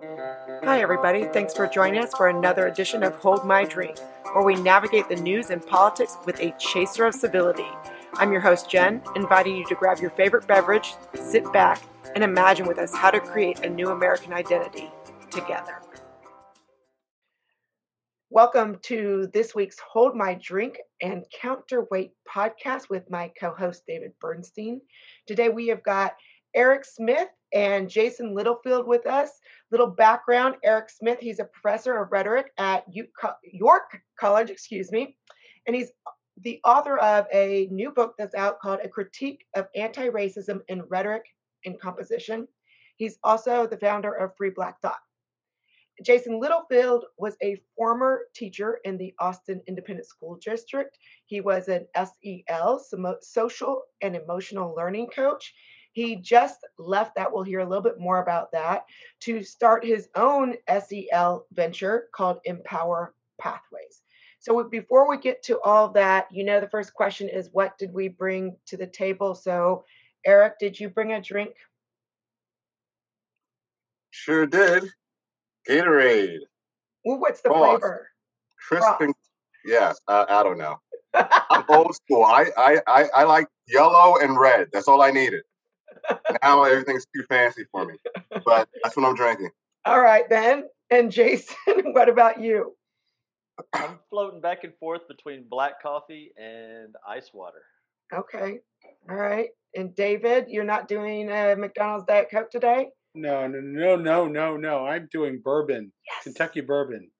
Hi, everybody. Thanks for joining us for another edition of Hold My Drink, where we navigate the news and politics with a chaser of civility. I'm your host, Jen, inviting you to grab your favorite beverage, sit back, and imagine with us how to create a new American identity together. Welcome to this week's Hold My Drink and Counterweight podcast with my co host, David Bernstein. Today we have got Erec Smith and Jason Littlefield with us. Little background Erec Smith, he's a professor of rhetoric at York College, excuse me, and he's the author of a new book that's out called A Critique of Anti Racism in Rhetoric and Composition. He's also the founder of Free Black Thought. Jason Littlefield was a former teacher in the Austin Independent School District. He was an SEL, social and emotional learning coach. He just left that. We'll hear a little bit more about that to start his own SEL venture called Empower Pathways. So before we get to all that, you know, the first question is what did we bring to the table? So, Erec, did you bring a drink? Sure did. Gatorade. Well, what's the flavor? Crisp and yeah, uh, I don't know. I'm old school. I, I I I like yellow and red. That's all I needed. Now everything's too fancy for me, but that's what I'm drinking. All right then. And Jason, what about you? I'm floating back and forth between black coffee and ice water. Okay. All right. And David, you're not doing a McDonald's Diet Coke today? No, no, no, no, no, no. I'm doing bourbon, yes. Kentucky bourbon.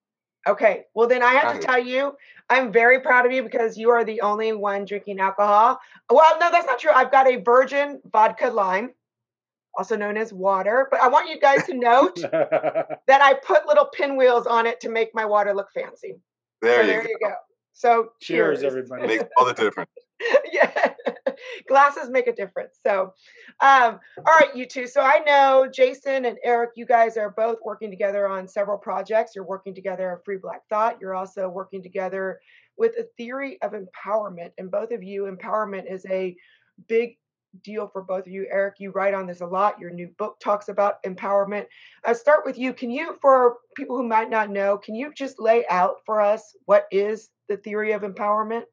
Okay. Well, then I have to tell you, I'm very proud of you because you are the only one drinking alcohol. Well, no, that's not true. I've got a virgin vodka lime, also known as water. But I want you guys to note that I put little pinwheels on it to make my water look fancy. There, so you, there go. you go. So cheers, cheers everybody. Makes all the difference. yeah, glasses make a difference. So, um, all right, you two. So I know Jason and Erec, you guys are both working together on several projects. You're working together on Free Black Thought. You're also working together with a theory of empowerment. And both of you, empowerment is a big deal for both of you. Erec, you write on this a lot. Your new book talks about empowerment. I'll start with you. Can you, for people who might not know, can you just lay out for us what is the theory of empowerment?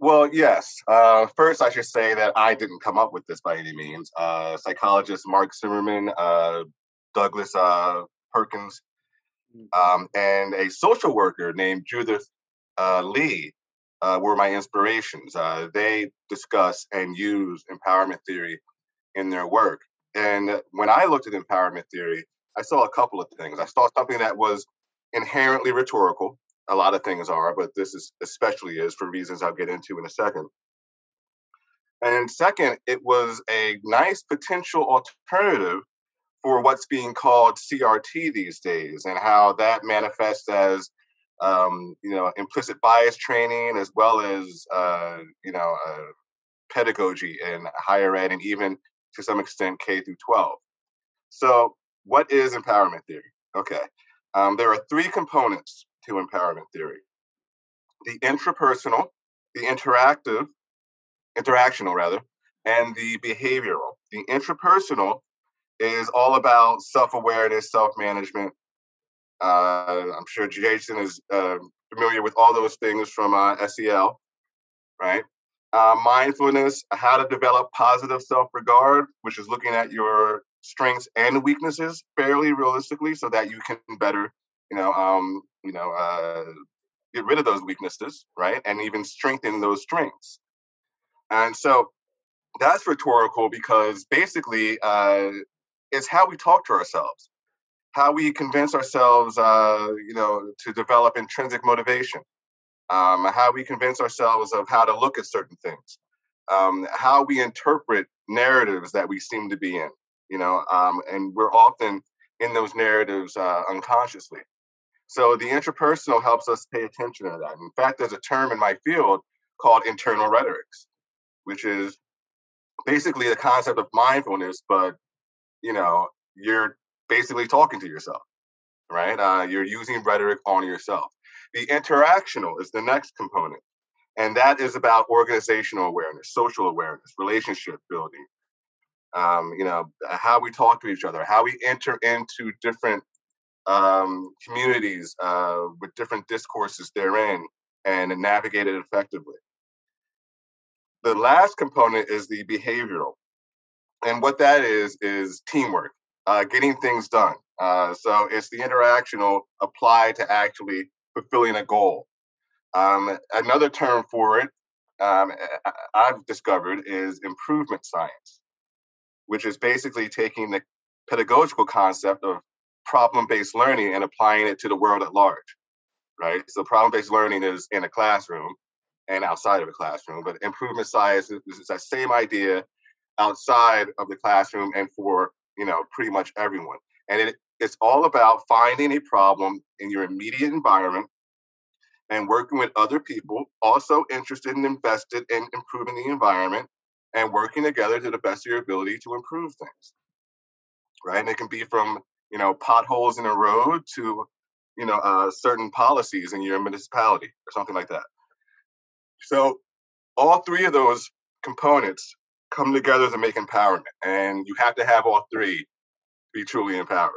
Well, yes. Uh, first, I should say that I didn't come up with this by any means. Uh, psychologist Marc Zimmerman, uh, Douglas uh, Perkins, mm. um, and a social worker named Judith uh, Lee uh, were my inspirations. they discuss and use empowerment theory in their work. And when I looked at empowerment theory, I saw a couple of things. I saw something that was inherently rhetorical, a lot of things are, but this is especially is for reasons I'll get into in a second. And second, it was a nice potential alternative for what's being called CRT these days and how that manifests as um, you know implicit bias training as well as uh, you know uh, pedagogy in higher ed and even to some extent K through 12. So, what is empowerment theory? Okay, um, there are three components empowerment theory the intrapersonal, the interactive, interactional rather, and the behavioral. The intrapersonal is all about self awareness, self management. Uh, I'm sure Jason is uh, familiar with all those things from uh, SEL, right? Uh, mindfulness, how to develop positive self regard, which is looking at your strengths and weaknesses fairly realistically so that you can better you know, um, you know, uh, get rid of those weaknesses, right, and even strengthen those strengths. And so that's rhetorical because basically uh, it's how we talk to ourselves, how we convince ourselves, uh, you know, to develop intrinsic motivation, um, how we convince ourselves of how to look at certain things, um, how we interpret narratives that we seem to be in, you know, um, and we're often in those narratives uh, unconsciously. So the interpersonal helps us pay attention to that. In fact, there's a term in my field called internal rhetorics, which is basically the concept of mindfulness, but you know, you're basically talking to yourself, right? Uh, you're using rhetoric on yourself. The interactional is the next component, and that is about organizational awareness, social awareness, relationship building. um, you know, how we talk to each other, how we enter into different um, communities uh, with different discourses therein and navigate it effectively. The last component is the behavioral. And what that is, is teamwork, uh, getting things done. Uh, so it's the interactional applied to actually fulfilling a goal. Um, another term for it um, I've discovered is improvement science, which is basically taking the pedagogical concept of problem based learning and applying it to the world at large, right? So, problem based learning is in a classroom and outside of a classroom, but improvement science is, is that same idea outside of the classroom and for you know pretty much everyone. And it, it's all about finding a problem in your immediate environment and working with other people also interested and invested in improving the environment and working together to the best of your ability to improve things right and it can be from you know potholes in a road to you know uh, certain policies in your municipality or something like that so all three of those components come together to make empowerment and you have to have all three to be truly empowered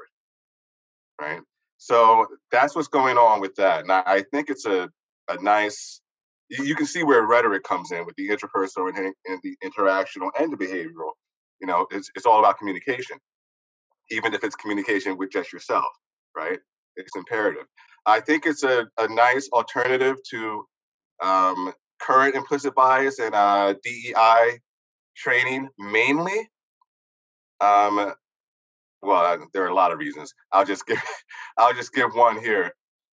right so that's what's going on with that. And I, think it's a, a nice, you, you, can see where rhetoric comes in with the interpersonal and, and, the interactional and the behavioral. You know, it's, it's all about communication, even if it's communication with just yourself, right? It's imperative. I think it's a, a nice alternative to um, current implicit bias and uh, DEI training mainly. Um, well, there are a lot of reasons. I'll just give I'll just give one here.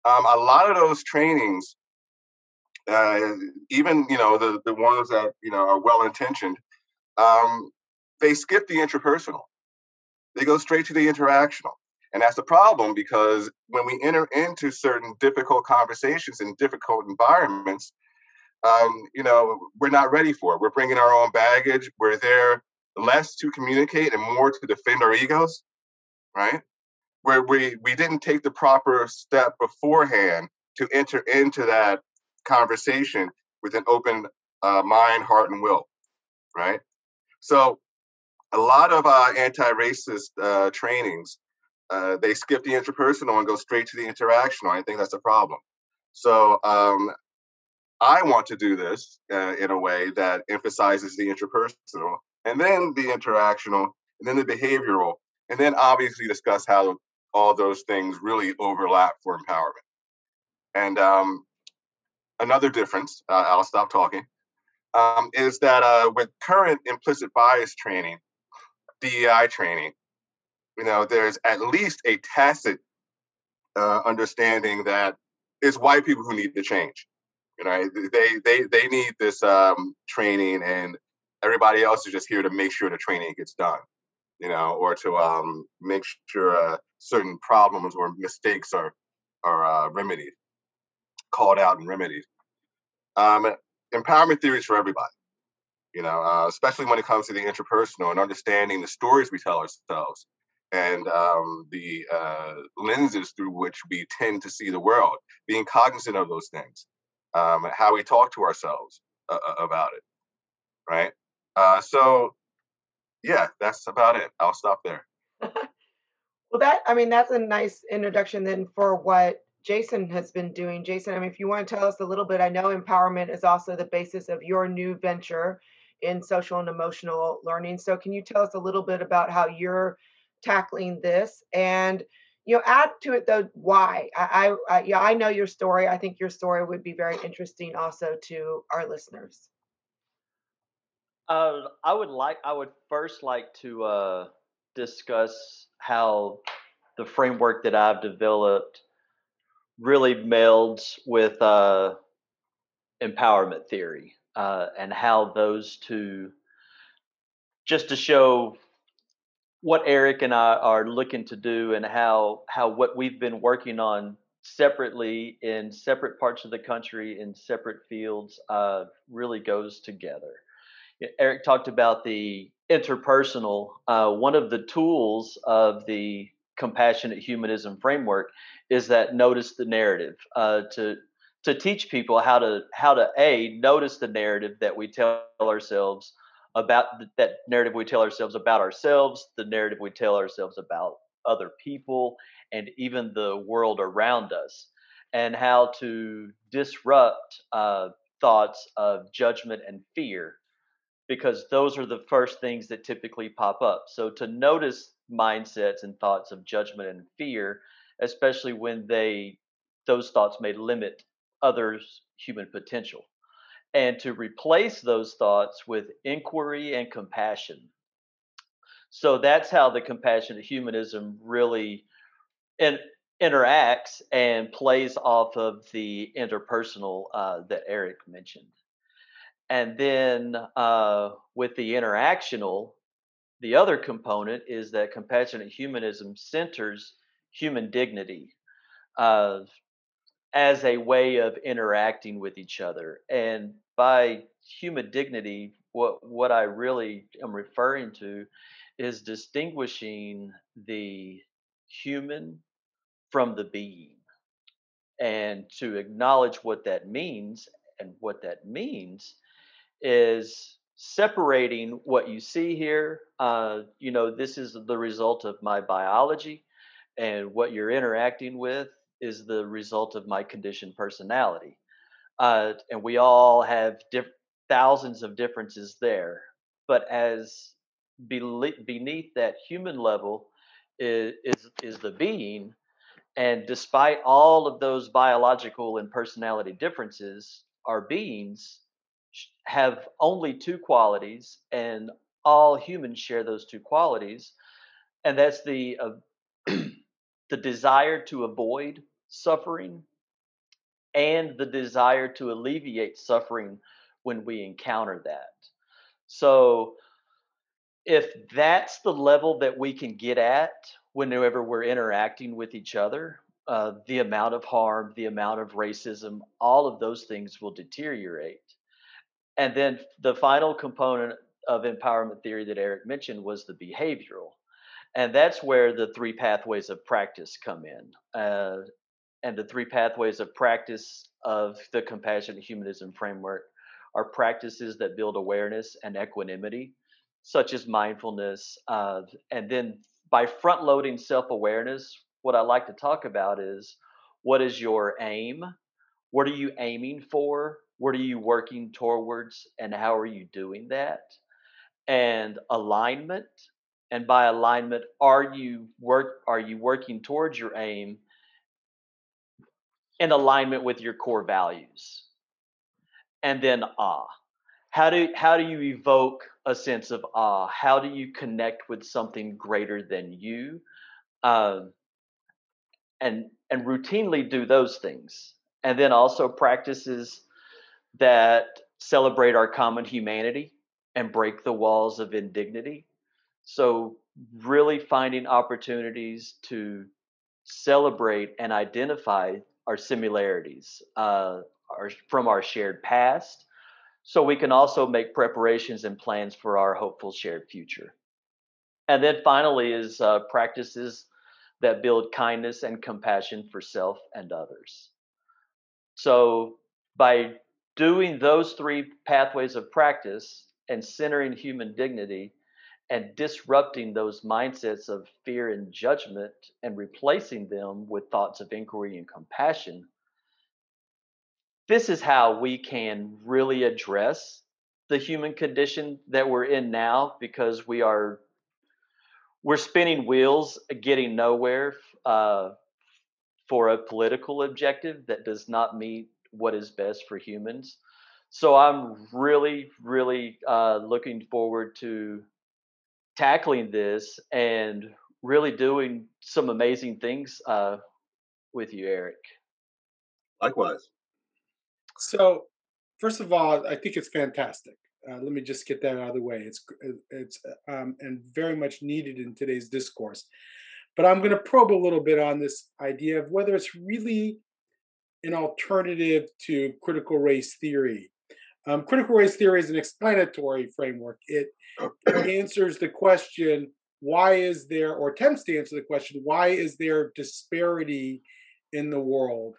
Um, a lot of those trainings, uh, even you know the the ones that you know are well intentioned, um, they skip the interpersonal. They go straight to the interactional, and that's the problem because when we enter into certain difficult conversations in difficult environments, um, you know we're not ready for it. We're bringing our own baggage. We're there less to communicate and more to defend our egos right? Where we we didn't take the proper step beforehand to enter into that conversation with an open uh, mind, heart, and will, right? So, a lot of uh, anti-racist uh, trainings uh, they skip the interpersonal and go straight to the interactional. I think that's a problem. So, um, I want to do this uh, in a way that emphasizes the interpersonal and then the interactional and then the behavioral and then obviously discuss how all those things really overlap for empowerment. And um, another difference, uh, I'll stop talking, um, is that uh, with current implicit bias training, DEI training, you know, there's at least a tacit uh, understanding that it's white people who need to change. You know, they they they need this um, training, and everybody else is just here to make sure the training gets done you know, or to um, make sure uh, certain problems or mistakes are are uh, remedied, called out and remedied. Um, empowerment theories for everybody, you know, uh, especially when it comes to the interpersonal and understanding the stories we tell ourselves and um, the uh, lenses through which we tend to see the world, being cognizant of those things, um, how we talk to ourselves uh, about it, right? Uh, so yeah, that's about it. I'll stop there. well, that I mean, that's a nice introduction then for what Jason has been doing. Jason, I mean, if you want to tell us a little bit, I know empowerment is also the basis of your new venture in social and emotional learning. So, can you tell us a little bit about how you're tackling this and you know add to it though why I, I, I yeah i know your story i think your story would be very interesting also to our listeners uh, I would like. I would first like to uh, discuss how the framework that I've developed really melds with uh, empowerment theory uh, and how those two, just to show what Erec and I are looking to do and how how what we've been working on separately in separate parts of the country in separate fields uh, really goes together. Erec talked about the interpersonal. Uh, one of the tools of the compassionate humanism framework is that notice the narrative uh, to to teach people how to how to a notice the narrative that we tell ourselves about that narrative we tell ourselves about ourselves, the narrative we tell ourselves about other people, and even the world around us, and how to disrupt uh, thoughts of judgment and fear, because those are the first things that typically pop up. So to notice mindsets and thoughts of judgment and fear, especially when they those thoughts may limit others' human potential and to replace those thoughts with inquiry and compassion. So that's how the compassionate humanism really in, interacts and plays off of the interpersonal uh, that Erec mentioned. And then uh, with the interactional, the other component is that compassionate humanism centers human dignity. Uh, as a way of interacting with each other. And by human dignity, what what I really am referring to is distinguishing the human from the being. And to acknowledge what that means, and what that means is separating what you see here. Uh, you know, this is the result of my biology, and what you're interacting with is the result of my conditioned personality. Uh, and we all have diff- thousands of differences there. But as be- beneath that human level is, is, is the being, and despite all of those biological and personality differences, our beings have only two qualities, and all humans share those two qualities, and that's the uh, the desire to avoid suffering and the desire to alleviate suffering when we encounter that. So, if that's the level that we can get at whenever we're interacting with each other, uh, the amount of harm, the amount of racism, all of those things will deteriorate. And then the final component of empowerment theory that Erec mentioned was the behavioral. And that's where the three pathways of practice come in. Uh, and the three pathways of practice of the compassionate humanism framework are practices that build awareness and equanimity, such as mindfulness. Uh, and then by front loading self awareness, what I like to talk about is what is your aim? What are you aiming for? What are you working towards? And how are you doing that? And alignment and by alignment are you work are you working towards your aim in alignment with your core values? And then awe how do how do you evoke a sense of awe how do you connect with something greater than you? Um, and and routinely do those things. And then also practices that celebrate our common humanity and break the walls of indignity so, really finding opportunities to celebrate and identify our similarities uh, our, from our shared past, so we can also make preparations and plans for our hopeful shared future. And then finally, is uh, practices that build kindness and compassion for self and others. So, by doing those three pathways of practice and centering human dignity, and disrupting those mindsets of fear and judgment and replacing them with thoughts of inquiry and compassion. This is how we can really address the human condition that we're in now because we are we're spinning wheels getting nowhere uh, for a political objective that does not meet what is best for humans so i'm really really uh, looking forward to tackling this and really doing some amazing things uh, with you, Erec. Likewise. So, first of all, I think it's fantastic. Uh, let me just get that out of the way. It's it's um, and very much needed in today's discourse. But I'm going to probe a little bit on this idea of whether it's really an alternative to critical race theory. Um, critical race theory is an explanatory framework. It answers the question why is there, or attempts to answer the question, why is there disparity in the world?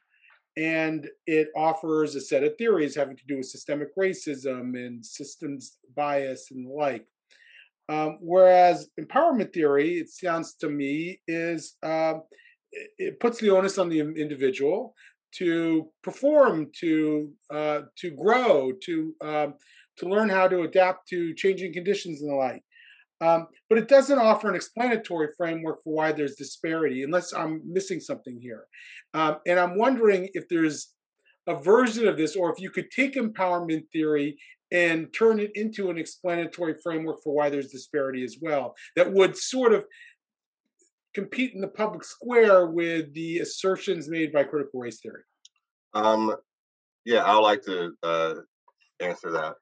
and it offers a set of theories having to do with systemic racism and systems bias and the like. Um, whereas empowerment theory, it sounds to me, is it, it, puts the onus on the individual to perform, to uh, to grow, to um, to learn how to adapt to changing conditions and the like. Um, but it doesn't offer an explanatory framework for why there's disparity, unless I'm missing something here. Um, and I'm wondering if there's a version of this, or if you could take empowerment theory and turn it into an explanatory framework for why there's disparity as well, that would sort of compete in the public square with the assertions made by critical race theory. Um, yeah, I would like to uh, answer that.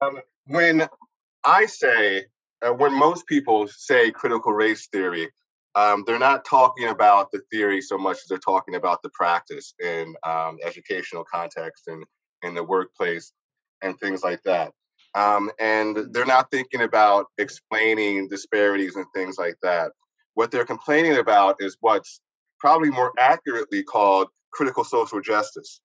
Um, when I say uh, when most people say critical race theory, um, they're not talking about the theory so much as they're talking about the practice in um, educational context and in the workplace and things like that. Um, and they're not thinking about explaining disparities and things like that. What they're complaining about is what's probably more accurately called critical social justice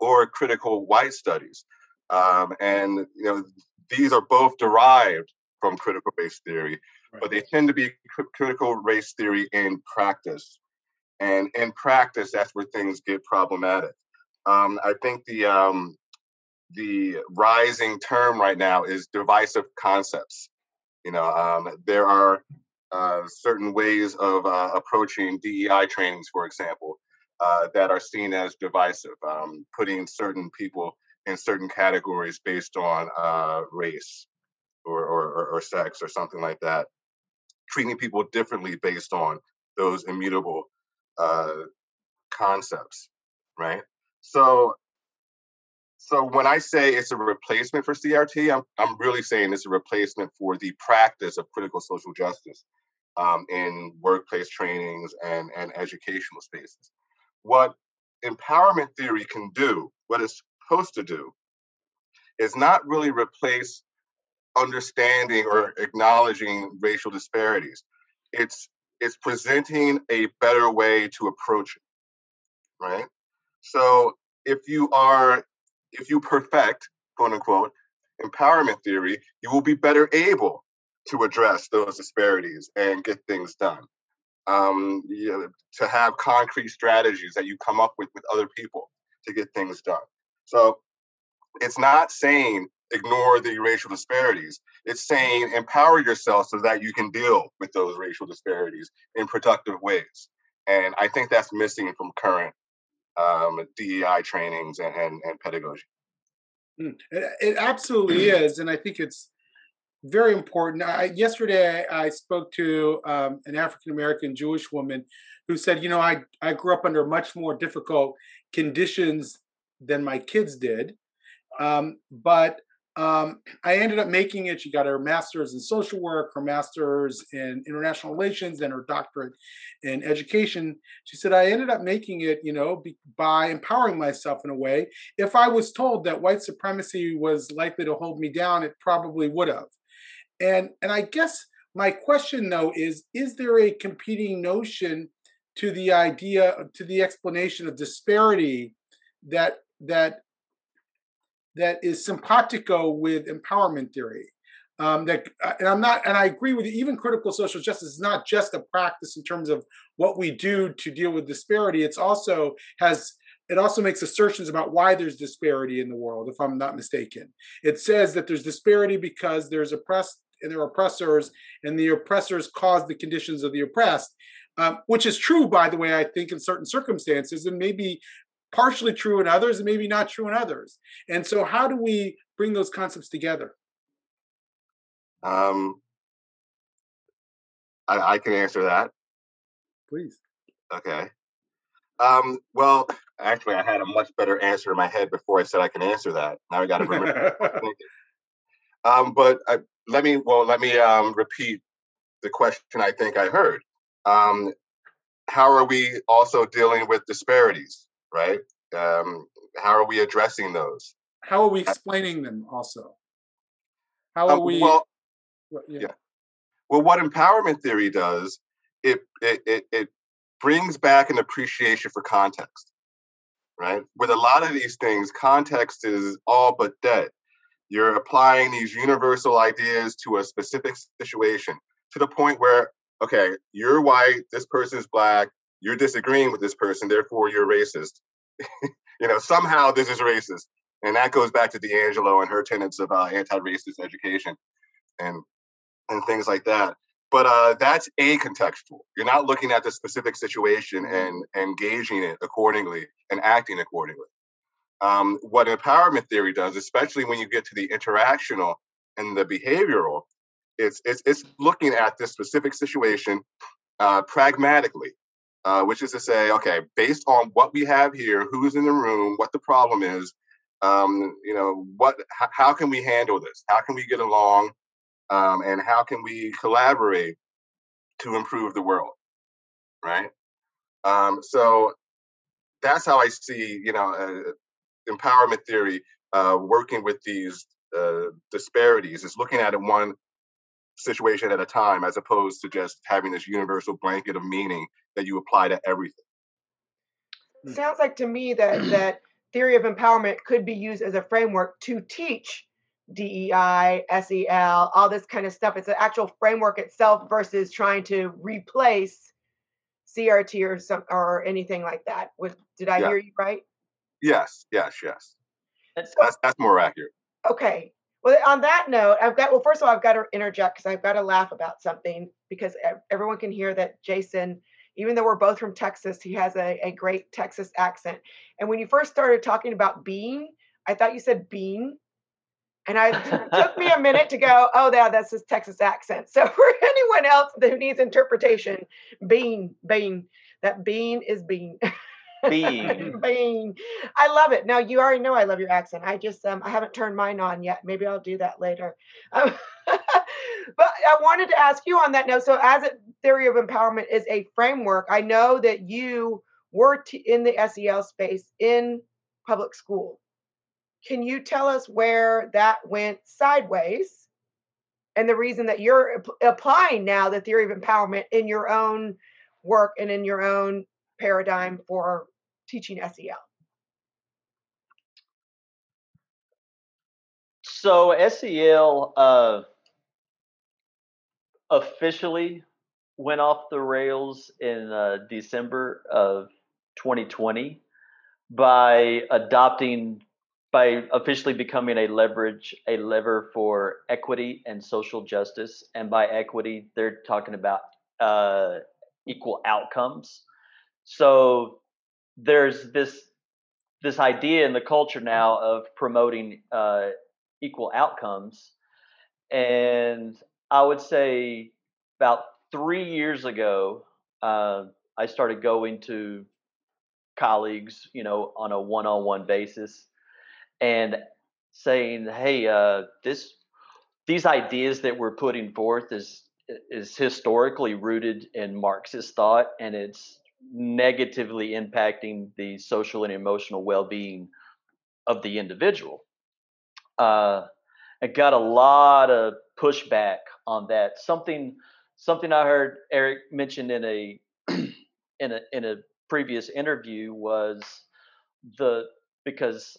or critical white studies. Um, and you know these are both derived from critical race theory, right. but they tend to be critical race theory in practice. And in practice, that's where things get problematic. Um, I think the um, the rising term right now is divisive concepts. You know, um, there are uh, certain ways of uh, approaching DEI trainings, for example, uh, that are seen as divisive, um, putting certain people in certain categories based on uh, race or, or, or sex or something like that, treating people differently based on those immutable uh, concepts, right? So, so when I say it's a replacement for CRT, I'm I'm really saying it's a replacement for the practice of critical social justice um, in workplace trainings and and educational spaces. What empowerment theory can do, what it's supposed to do, is not really replace understanding or acknowledging racial disparities. It's it's presenting a better way to approach it, right? So if you are if you perfect quote unquote empowerment theory, you will be better able to address those disparities and get things done. Um, you know, to have concrete strategies that you come up with with other people to get things done. So it's not saying ignore the racial disparities. It's saying empower yourself so that you can deal with those racial disparities in productive ways. And I think that's missing from current um, DEI trainings and, and, and pedagogy. Mm, it, it, absolutely is. And I think it's very important. I, yesterday, I, spoke to um, an African American Jewish woman who said, You know, I, I grew up under much more difficult conditions than my kids did. Um, but um, I ended up making it. She got her master's in social work, her master's in international relations, and her doctorate in education. She said, I ended up making it, you know, be, by empowering myself in a way. If I was told that white supremacy was likely to hold me down, it probably would have. And, and I guess my question, though, is is there a competing notion to the idea, to the explanation of disparity that that that is simpatico with empowerment theory. Um, that uh, and I'm not, and I agree with you. Even critical social justice is not just a practice in terms of what we do to deal with disparity. It's also has it also makes assertions about why there's disparity in the world. If I'm not mistaken, it says that there's disparity because there's oppressed and their oppressors, and the oppressors cause the conditions of the oppressed. Um, which is true, by the way, I think in certain circumstances, and maybe partially true in others and maybe not true in others. And so, how do we bring those concepts together? Um, I, I can answer that. Please. Okay. Um, well, actually, I had a much better answer in my head before I said I can answer that. Now I got to remember. um, but I, let me well let me um, repeat the question I think I heard. Um, how are we also dealing with disparities? right? Um, how are we addressing those? How are we explaining them also? How are um, we? Well, yeah. yeah. Well, what empowerment theory does, it, it, it, it brings back an appreciation for context. right? With a lot of these things, context is all but dead. You're applying these universal ideas to a specific situation to the point where, okay, you're white, this person's black, you're disagreeing with this person, therefore you're racist. you know, somehow this is racist. And that goes back to DiAngelo and her tenets of uh, anti-racist education and and things like that. But uh, that's a contextual. You're not looking at the specific situation and, gauging it accordingly and acting accordingly. Um, what empowerment theory does, especially when you get to the interactional and the behavioral, it's it's, it's looking at this specific situation uh, pragmatically, uh, which is to say, okay, based on what we have here, who's in the room, what the problem is, um, you know, what, h- how can we handle this? How can we get along? Um, and how can we collaborate to improve the world? Right. Um, so that's how I see, you know, uh, empowerment theory uh, working with these uh, disparities is looking at it one situation at a time as opposed to just having this universal blanket of meaning that you apply to everything. Sounds like to me that that theory of empowerment could be used as a framework to teach DEI, SEL, all this kind of stuff. It's an actual framework itself versus trying to replace CRT or some or anything like that. Was did I Yeah. hear you right? Yes, yes, yes. So- That's that's more accurate. Okay. Well, on that note, I've got, well, first of all, I've got to interject because I've got to laugh about something because everyone can hear that Jason, even though we're both from Texas, he has a, a great Texas accent. And when you first started talking about being, I thought you said bean. And I took me a minute to go, oh, yeah, that's his Texas accent. So for anyone else who needs interpretation, bean, bean, that bean is bean. Bean. I love it. Now you already know I love your accent. I just um I haven't turned mine on yet. Maybe I'll do that later. Um, but I wanted to ask you on that note. So as a theory of empowerment is a framework, I know that you were t- in the SEL space in public school. Can you tell us where that went sideways? And the reason that you're ap- applying now the theory of empowerment in your own work and in your own paradigm for teaching SEL. So SEL uh, officially went off the rails in uh, December of 2020 by adopting, by officially becoming a leverage, a lever for equity and social justice. And by equity, they're talking about uh, equal outcomes. So there's this this idea in the culture now of promoting uh, equal outcomes. And I would say about three years ago, uh, I started going to colleagues, you know, on a one-on-one basis, and saying, "Hey, uh, this these ideas that we're putting forth is is historically rooted in Marxist thought, and it's negatively impacting the social and emotional well-being of the individual." uh, I got a lot of pushback on that. Something something I heard Erec mentioned in a in a in a previous interview was the because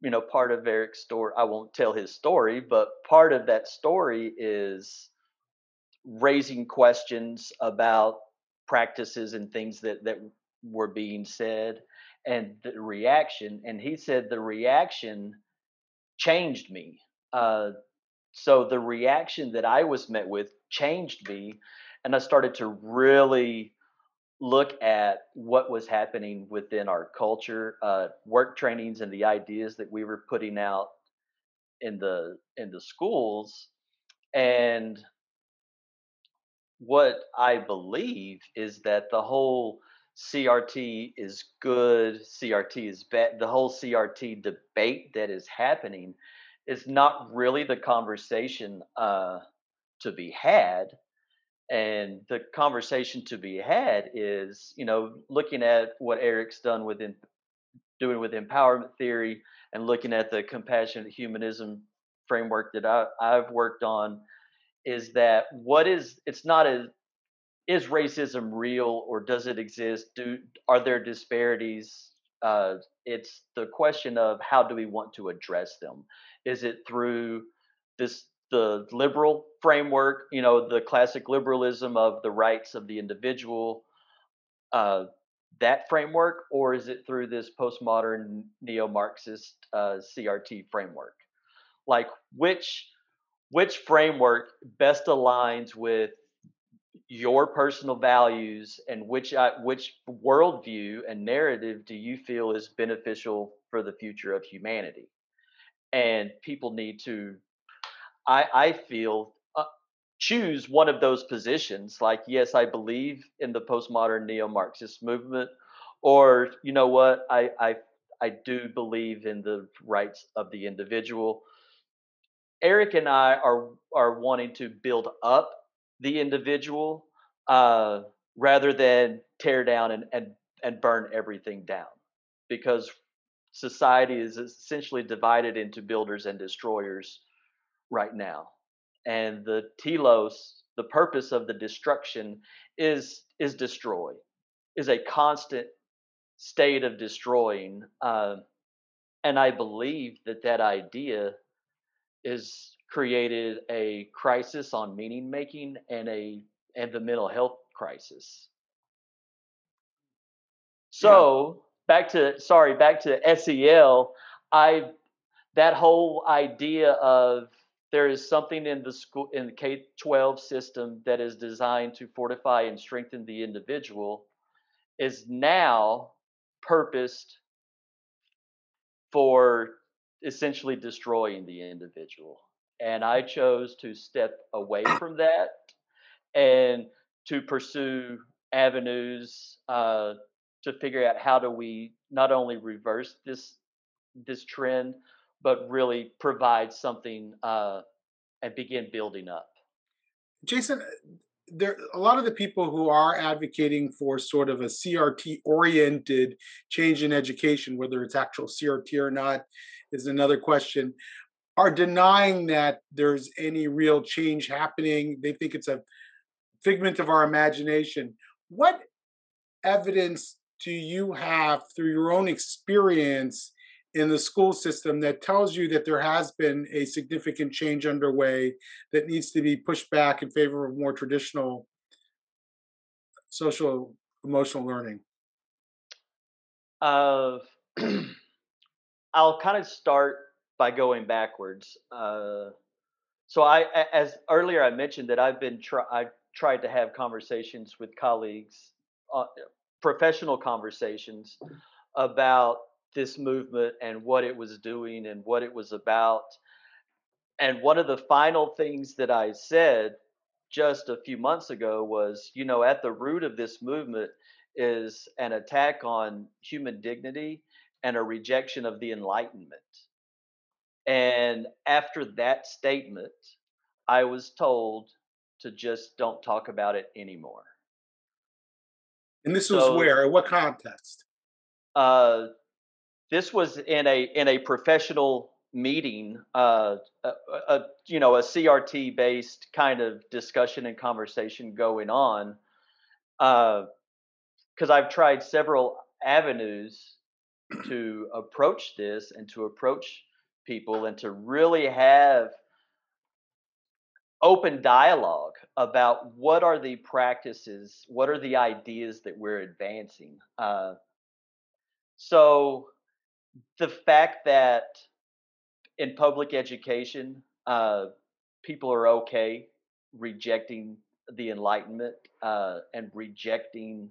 you know part of Erec's story I won't tell his story, but part of that story is raising questions about practices and things that that were being said and the reaction and he said the reaction changed me. Uh, so the reaction that I was met with changed me, and I started to really look at what was happening within our culture, uh, work trainings, and the ideas that we were putting out in the in the schools, and what I believe is that the whole CRT is good, CRT is bad. The whole CRT debate that is happening is not really the conversation uh, to be had. And the conversation to be had is, you know, looking at what Erec's done within doing with empowerment theory and looking at the compassionate humanism framework that I, I've worked on is that what is it's not a is racism real or does it exist do are there disparities Uh, it's the question of how do we want to address them? Is it through this the liberal framework, you know, the classic liberalism of the rights of the individual, uh, that framework, or is it through this postmodern neo-Marxist uh, CRT framework? Like which which framework best aligns with your personal values and which uh, which worldview and narrative do you feel is beneficial for the future of humanity? And people need to, I, I feel, uh, choose one of those positions. Like, yes, I believe in the postmodern neo-Marxist movement, or you know what, I I I do believe in the rights of the individual. Erec and I are are wanting to build up the individual uh, rather than tear down and, and and burn everything down, because society is essentially divided into builders and destroyers right now, and the telos, the purpose of the destruction, is is destroy, is a constant state of destroying. Uh, and I believe that that idea is created a crisis on meaning making and a and the mental health crisis. So yeah. back to sorry, back to SEL. I that whole idea of there is something in the school in the K twelve system that is designed to fortify and strengthen the individual is now purposed for essentially destroying the individual. And I chose to step away from that and to pursue avenues uh, to figure out how do we not only reverse this this trend, but really provide something uh, and begin building up. Jason, there a lot of the people who are advocating for sort of a CRT oriented change in education, whether it's actual CRT or not, is another question, are denying that there's any real change happening. They think it's a figment of our imagination. What evidence do you have through your own experience in the school system that tells you that there has been a significant change underway that needs to be pushed back in favor of more traditional social emotional learning? Uh, I'll kind of start by going backwards. Uh, so I, as earlier I mentioned that I've been try, I've tried to have conversations with colleagues, uh, professional conversations about this movement and what it was doing and what it was about. And one of the final things that I said just a few months ago was, you know, at the root of this movement is an attack on human dignity and a rejection of the Enlightenment. And after that statement, I was told to just don't talk about it anymore. And this was so, where? What context? Uh, this was in a in a professional meeting, uh, a, a, you know, a CRT based kind of discussion and conversation going on. Because uh, I've tried several avenues to approach this and to approach people and to really have open dialogue about what are the practices, what are the ideas that we're advancing. Uh, so the fact that in public education, uh, people are okay rejecting the Enlightenment uh, and rejecting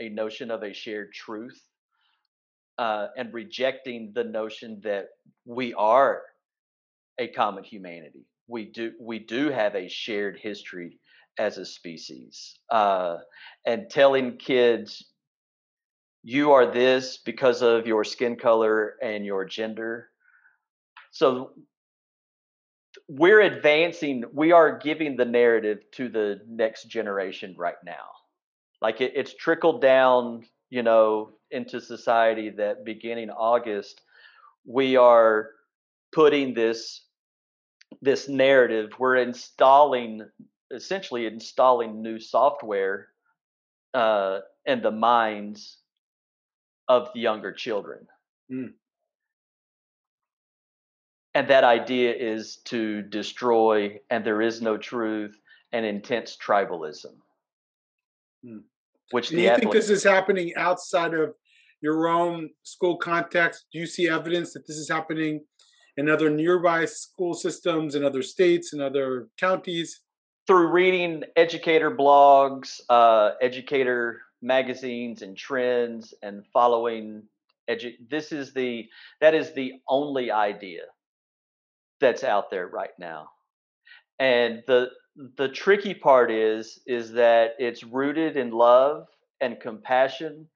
a notion of a shared truth uh, and rejecting the notion that we are a common humanity. We do we do have a shared history as a species, uh, and telling kids you are this because of your skin color and your gender. So we're advancing, we are giving the narrative to the next generation right now. Like it, it's trickled down, you know, into society that beginning August, we are putting this this narrative, we're installing essentially installing new software uh, in the minds of the younger children. Mm. And that idea is to destroy, and there is no truth, and intense tribalism. Mm. Which Do the you think this is happening outside of your own school context? Do you see evidence that this is happening in other nearby school systems in other states and other counties? through reading educator blogs, uh, educator magazines, and trends, and following edu- this is the that is the only idea that's out there right now, and the the tricky part is is that it's rooted in love and compassion,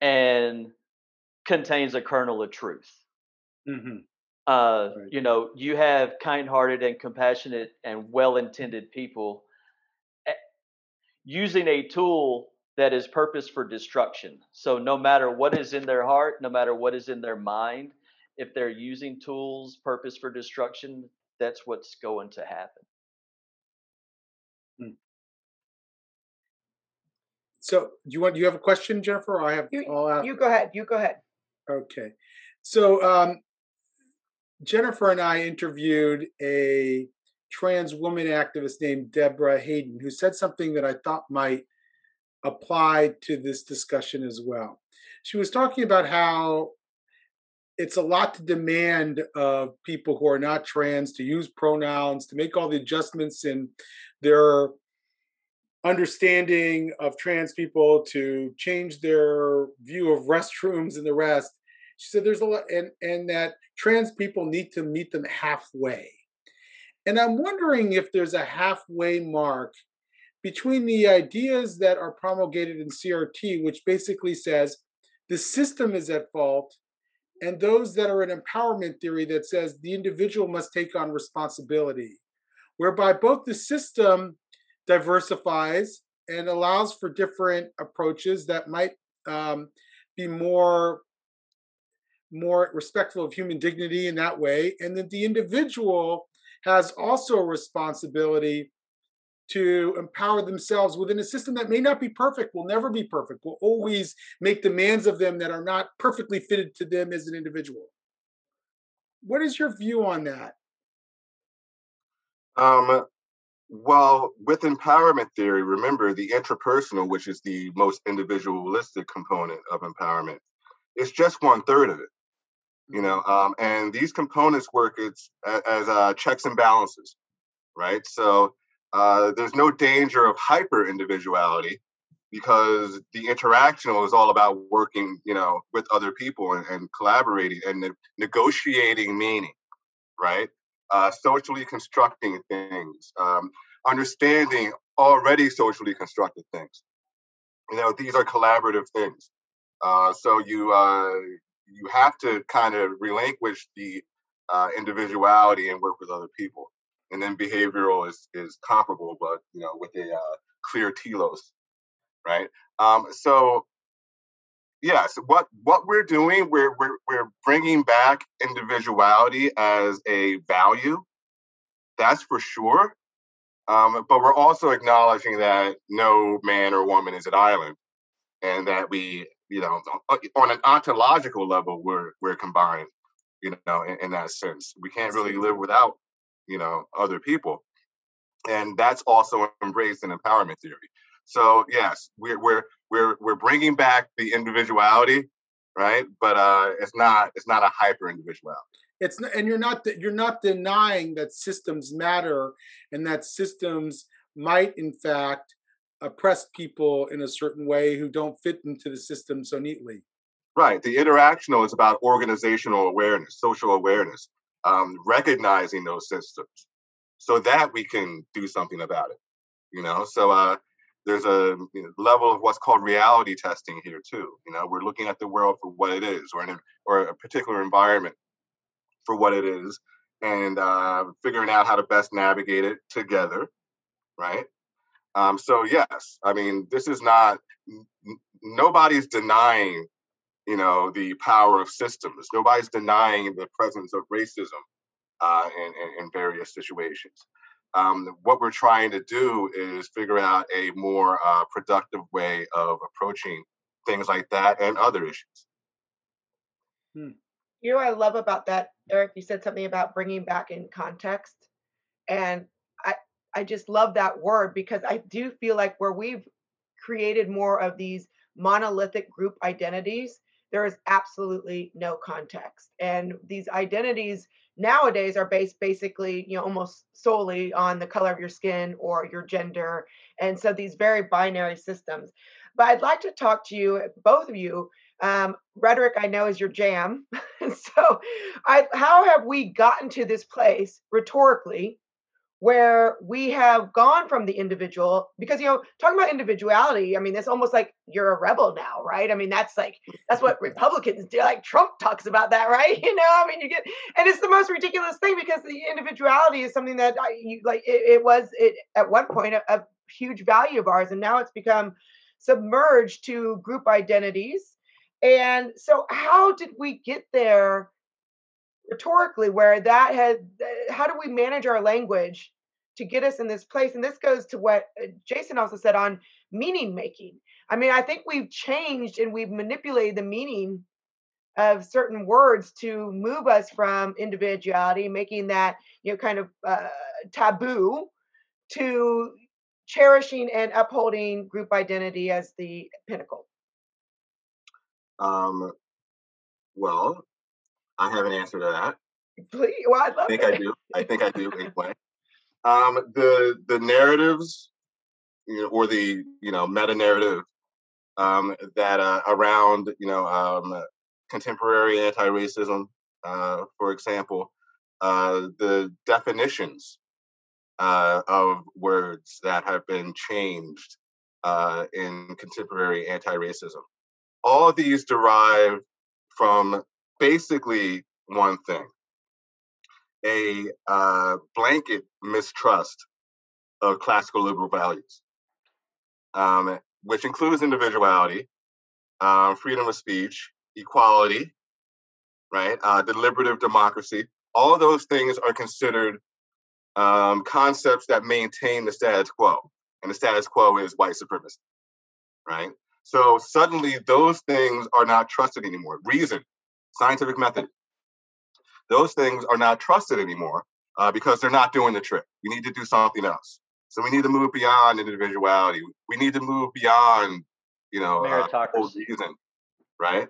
and contains a kernel of truth hmm uh, Right. you know, you have kind-hearted and compassionate and well-intended people eh, using a tool that is purpose for destruction. So no matter what is in their heart, no matter what is in their mind, if they're using tools purpose for destruction, that's what's going to happen. So, do you want? Do you have a question, Jennifer? I have You, all out. you go ahead. You go ahead. Okay. So um, Jennifer and I interviewed a trans woman activist named Deborah Hayton who said something that I thought might apply to this discussion as well. She was talking about how it's a lot to demand of people who are not trans to use pronouns, to make all the adjustments in their understanding of trans people, to change their view of restrooms and the rest. She said there's a lot, and, and that trans people need to meet them halfway. And I'm wondering if there's a halfway mark between the ideas that are promulgated in CRT, which basically says the system is at fault, and those that are in empowerment theory that says the individual must take on responsibility, whereby both the system diversifies and allows for different approaches that might um, be more more respectful of human dignity in that way. And that the individual has also a responsibility to empower themselves within a system that may not be perfect will never be perfect will always make demands of them that are not perfectly fitted to them as an individual. What is your view on that? Um, well, with empowerment theory, remember the intrapersonal, which is the most individualistic component of empowerment, is just one third of it. You know, um, and these components work it's a- as uh, checks and balances, right? So uh, there's no danger of hyper individuality because the interactional is all about working, you know, with other people and, and collaborating and ne- negotiating meaning, right? Uh, socially constructing things, um, understanding already socially constructed things. You know, these are collaborative things. Uh, so you uh, you have to kind of relinquish the uh, individuality and work with other people. And then behavioral is is comparable, but you know, with a uh, clear telos, right? Um, so yes, what what we're doing, we're we're we're bringing back individuality as a value. That's for sure. Um, but we're also acknowledging that no man or woman is an island, and that we, you know, on an ontological level, we're we're combined. You know, in, in that sense, we can't really live without, you know, other people, and that's also embraced in empowerment theory. So yes, we're we're we're we're bringing back the individuality, right? But uh, it's not it's not a hyper individuality. it's not, and you're not you're not denying that systems matter and that systems might in fact oppress people in a certain way who don't fit into the system so neatly Right. The interactional is about organizational awareness, social awareness, um, recognizing those systems, so that we can do something about it. You know, so uh, there's a level of what's called reality testing here too. You know, we're looking at the world for what it is, or or a particular environment for what it is, and uh, figuring out how to best navigate it together. Right. Um, so yes, I mean, this is not. n- Nobody's denying you know the power of systems nobody's denying the presence of racism uh, in, in, in various situations um, what we're trying to do is figure out a more uh, productive way of approaching things like that, and other issues. Hmm. You know what I love about that, Erec? You said something about bringing back in context, and I I just love that word because I do feel like where we've created more of these monolithic group identities, there is absolutely no context, and these identities nowadays are based basically you know almost solely on the color of your skin or your gender and so these very binary systems. But i'd like to talk to you both of you um, rhetoric i know is your jam. So I, how have we gotten to this place rhetorically where we have gone from the individual because you know talking about individuality i mean it's almost like you're a rebel now right? I mean that's like that's what republicans do like trump talks about that right? You know i mean you get and it's the most ridiculous thing because the individuality is something that I, you like it, it was it at one point a, a huge value of ours and now it's become submerged to group identities. And so how did we get there rhetorically where that had how do we manage our language to get us in this place? And this goes to what uh, jason also said on meaning making. I mean i think we've changed and we've manipulated the meaning of certain words to move us from individuality making that you know kind of uh, taboo to cherishing and upholding group identity as the pinnacle. Um well I have an answer to that. Please, well, I, I think it. I do. I think I do anyway. Um, the the narratives, you know, or the you know meta narrative um, that uh, around you know um, contemporary anti-racism, uh, for example, uh, the definitions uh, of words that have been changed uh, in contemporary anti-racism. All of these derive from basically one thing a uh, blanket mistrust of classical liberal values, um, which includes individuality, um, freedom of speech, equality, right, uh, deliberative democracy. All those things are considered um, concepts that maintain the status quo, and the status quo is white supremacy, right? So suddenly, those things are not trusted anymore. Reason scientific method. Those things are not trusted anymore uh, because they're not doing the trick. We need to do something else. So we need to move beyond individuality. We need to move beyond, you know, uh, meritocracy, uh, reason, right?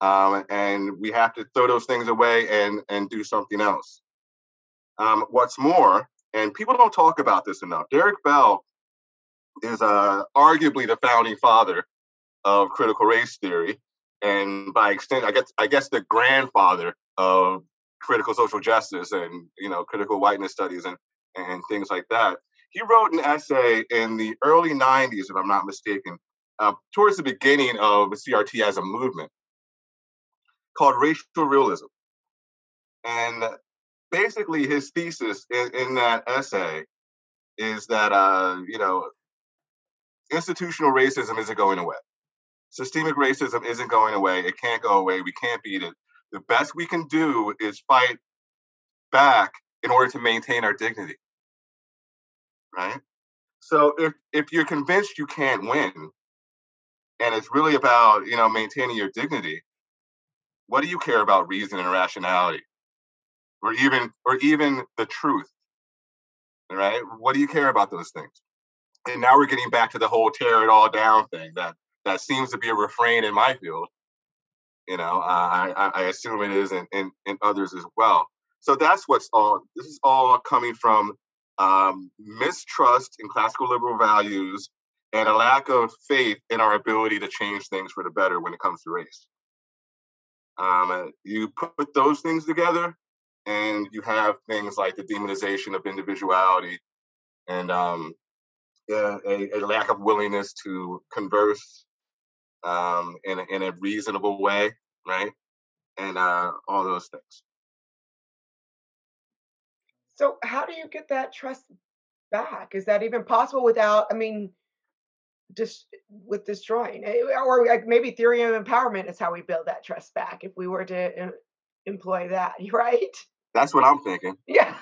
Um, and we have to throw those things away and and do something else. Um, what's more, and people don't talk about this enough. Derek Bell is uh, arguably the founding father of critical race theory, and by extent, I guess I guess the grandfather of critical social justice and you know critical whiteness studies and and things like that. He wrote an essay in the early '90s, if I'm not mistaken, uh, towards the beginning of CRT as a movement, called Racial Realism, and basically his thesis in, in that essay is that uh, you know institutional racism isn't going away systemic racism isn't going away. It can't go away. We can't beat it. The best we can do is fight back in order to maintain our dignity. Right? So if if you're convinced you can't win, and it's really about, you know, maintaining your dignity, what do you care about reason and rationality? Or even or even the truth? Right? What do you care about those things? And now we're getting back to the whole tear it all down thing that that seems to be a refrain in my field. You know, I, I, I assume it is in, in, in, others as well. So that's what's all. This is all coming from um, mistrust in classical liberal values and a lack of faith in our ability to change things for the better when it comes to race. Um, you put those things together, and you have things like the demonization of individuality and um, a, a, lack of willingness to converse um, in a, in a reasonable way, right? And uh, all those things. So, how do you get that trust back? Is that even possible without? I mean, just with destroying, eh, or like maybe theory of empowerment is how we build that trust back. If we were to employ that, right? That's what I'm thinking. Yeah.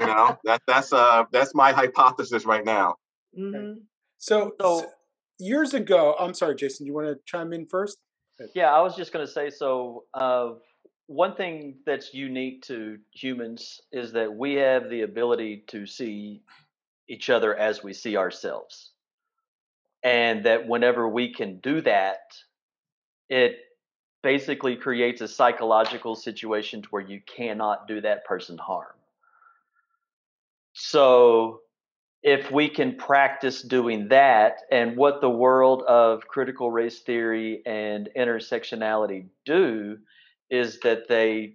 you know that that's uh that's my hypothesis right now. Mm-hmm. So, so years ago, I'm sorry, Jason, you want to chime in first? Yeah, I was just going to say so. Uh, one thing that's unique to humans is that we have the ability to see each other as we see ourselves. And that whenever we can do that, it basically creates a psychological situation to where you cannot do that person harm. So if we can practice doing that and what the world of critical race theory and intersectionality do is that they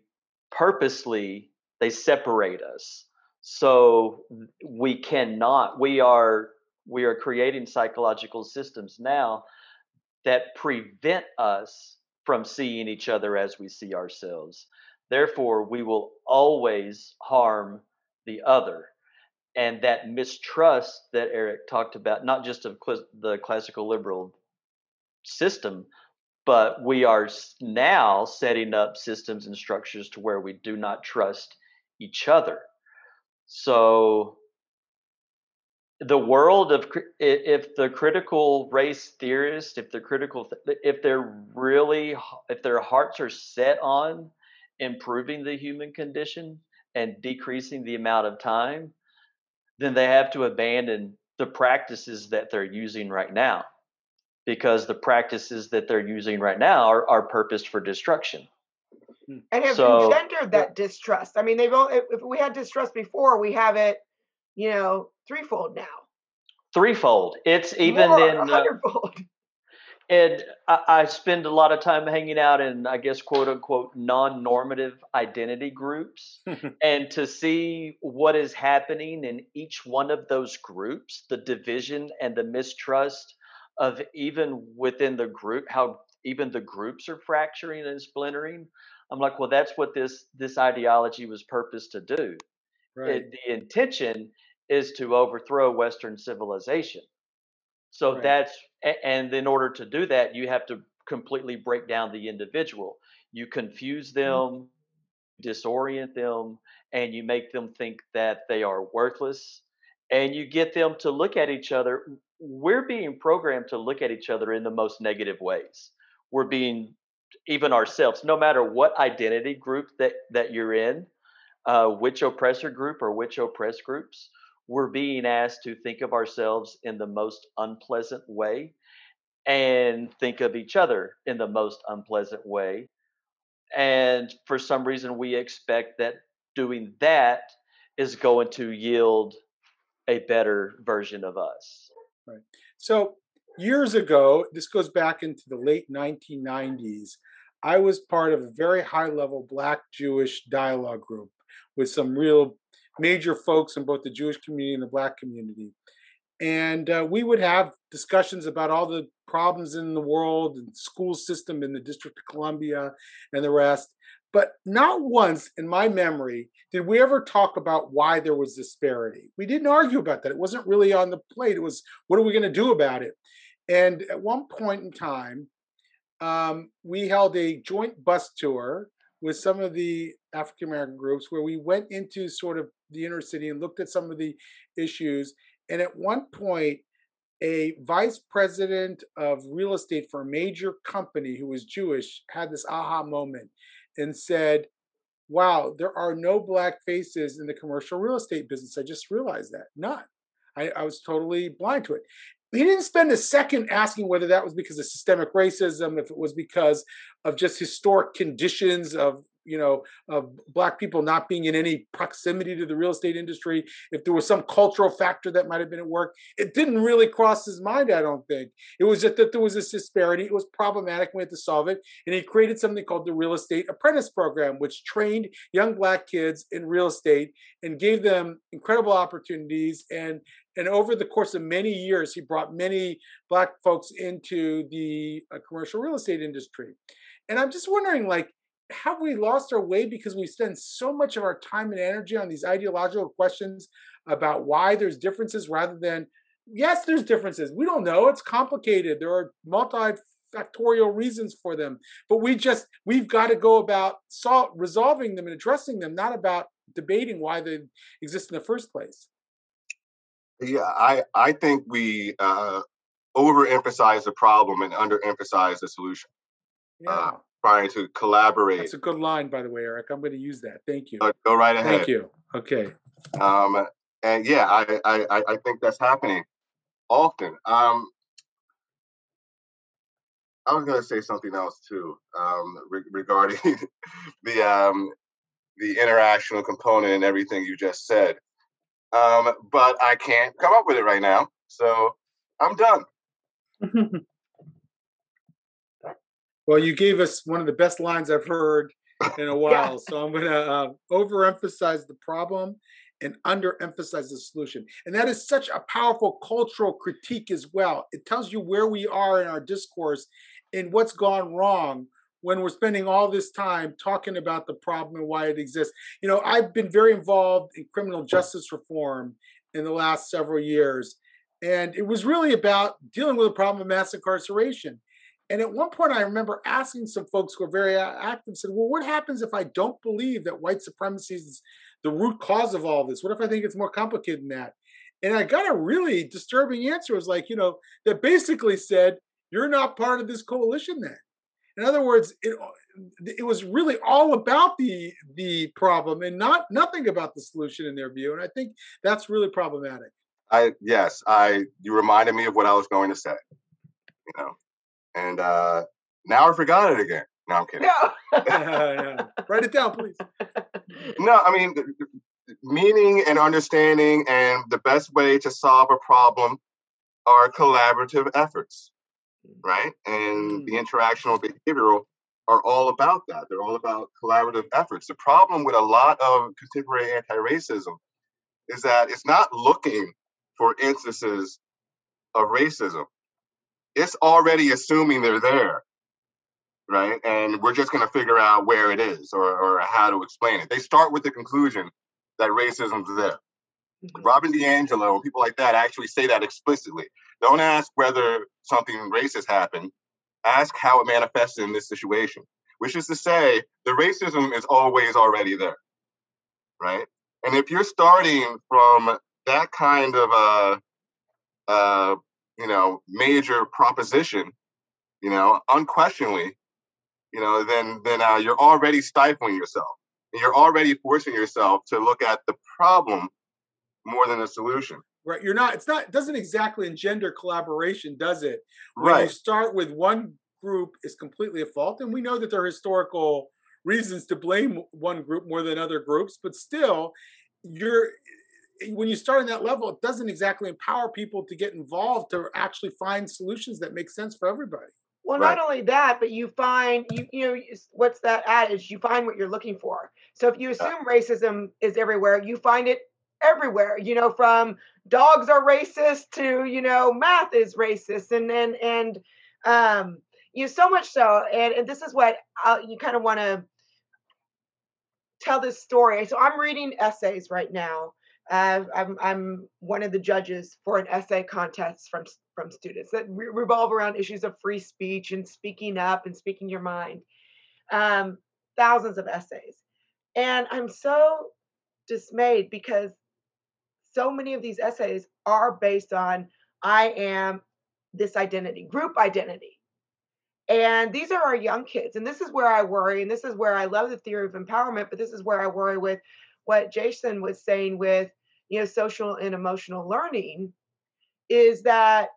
purposely they separate us. So we cannot we are we are creating psychological systems now that prevent us from seeing each other as we see ourselves. Therefore we will always harm the other and that mistrust that erec talked about not just of the classical liberal system but we are now setting up systems and structures to where we do not trust each other. So the world of if the critical race theorists if the critical if they're really if their hearts are set on improving the human condition and decreasing the amount of time then they have to abandon the practices that they're using right now because the practices that they're using right now are, are purposed for destruction. Hmm. And have so, engendered that distrust. I mean, they've all if we had distrust before, we have it, you know, threefold now. Threefold. It's even More, in. Uh, and I, I spend a lot of time hanging out in, I guess, quote unquote, non-normative identity groups, and to see what is happening in each one of those groups, the division and the mistrust of even within the group how even the groups are fracturing and splintering i'm like well that's what this this ideology was purposed to do. Right. It, the intention is to overthrow western civilization so right. that's and in order to do that you have to completely break down the individual you confuse mm-hmm. them mm-hmm. disorient them and you make them think that they are worthless and you get them to look at each other we're being programmed to look at each other in the most negative ways. We're being even ourselves, no matter what identity group that that you're in, uh, which oppressor group or which oppressed groups, we're being asked to think of ourselves in the most unpleasant way and think of each other in the most unpleasant way. And for some reason, we expect that doing that is going to yield a better version of us. Right. So years ago, this goes back into the late 1990s. I was part of a very high level Black Jewish dialogue group with some real major folks in both the Jewish community and the Black community. And uh, we would have discussions about all the problems in the world and school system in the District of Columbia and the rest. But not once in my memory did we ever talk about why there was disparity. We didn't argue about that. It wasn't really on the plate. It was, what are we going to do about it? And at one point in time, um, we held a joint bus tour with some of the African American groups where we went into sort of the inner city and looked at some of the issues. And at one point, a vice president of real estate for a major company who was Jewish had this aha moment and said, wow, there are no black faces in the commercial real estate business. I just realized that. None. I, I, was totally blind to it. He didn't spend a second asking whether that was because of systemic racism, if it was because of just historic conditions of you know, of black people not being in any proximity to the real estate industry, if there was some cultural factor that might have been at work, it didn't really cross his mind, I don't think. It was just that there was this disparity. It was problematic. We had to solve it. And he created something called the Real Estate Apprentice Program, which trained young black kids in real estate and gave them incredible opportunities. And and over the course of many years, he brought many black folks into the uh, commercial real estate industry. And I'm just wondering, like, have we lost our way because we spend so much of our time and energy on these ideological questions about why there's differences rather than yes there's differences. We don't know. It's complicated. There are multifactorial reasons for them. But we just we've got to go about sol- resolving them and addressing them not about debating why they exist in the first place. Yeah i i think we uh overemphasize the problem and underemphasize the solution. Yeah. Uh, trying to collaborate. That's a good line, by the way, Erec. I'm going to use that. Thank you. Uh, go right ahead. Thank you. Okay. Um, and yeah, I, I, I think that's happening often. Um, I was going to say something else too um, re- regarding the um, the interactional component and everything you just said. Um, but I can't come up with it right now, so I'm done. well, you gave us one of the best lines I've heard in a while, yeah. so I'm going to uh, overemphasize the problem and underemphasize the solution. And that is such a powerful cultural critique as well. It tells you where we are in our discourse and what's gone wrong when we're spending all this time talking about the problem and why it exists. You know, I've been very involved in criminal justice reform in the last several years, and it was really about dealing with the problem of mass incarceration. And at one point, I remember asking some folks who are very active, said, "Well, what happens if I don't believe that white supremacy is the root cause of all this? What if I think it's more complicated than that?" And I got a really disturbing answer. It was like, you know, that basically said, "You're not part of this coalition then." In other words, it uh, it was really all about the the problem and not nothing about the solution in their view. And I think that's really problematic. I yes, I you reminded me of what I was going to say. You know, and uh now I forgot it again. No, I'm kidding. No. yeah. Write it down, please. No, I mean meaning and understanding and the best way to solve a problem are collaborative efforts right? And mm. the interactional behavioral are all about that. They're all about collaborative efforts. The problem with a lot of contemporary anti-racism is that it's not looking for instances of racism. It's already assuming they're there, right? And we're just going to figure out where it is or, or how to explain it. They start with the conclusion that racism's there. Mm-hmm. Robin DiAngelo and people like that actually say that explicitly. Don't ask whether something racist happened. Ask how it manifested in this situation, which is to say, the racism is always already there, right? And if you're starting from that kind of a, uh, you know, major proposition, you know, unquestionably, you know, then then uh, you're already stifling yourself, and you're already forcing yourself to look at the problem more than a solution. Right. You're not, it's not, it doesn't exactly engender collaboration, does it? When right. you start with one group is completely at fault. And we know that there are historical reasons to blame one group more than other groups, but still, you're, when you start on that level, it doesn't exactly empower people to get involved to actually find solutions that make sense for everybody. Well, right. not only that, but you find you you know what's that adage? You find what you're looking for. So if you assume yeah. racism is everywhere, you find it everywhere you know from dogs are racist to you know math is racist and and and um you know so much so and, and this is what I'll, uh, you kind of want to tell this story so i'm reading essays right now I'm, I'm one of the judges for an essay contest from from students that re- revolve around issues of free speech and speaking up and speaking your mind um, thousands of essays and i'm so dismayed because so many of these essays are based on I am this identity, group identity. And these are our young kids. And this is where I worry. And this is where I love the theory of empowerment, but this is where I worry with what Jason was saying with, you know, social and emotional learning is that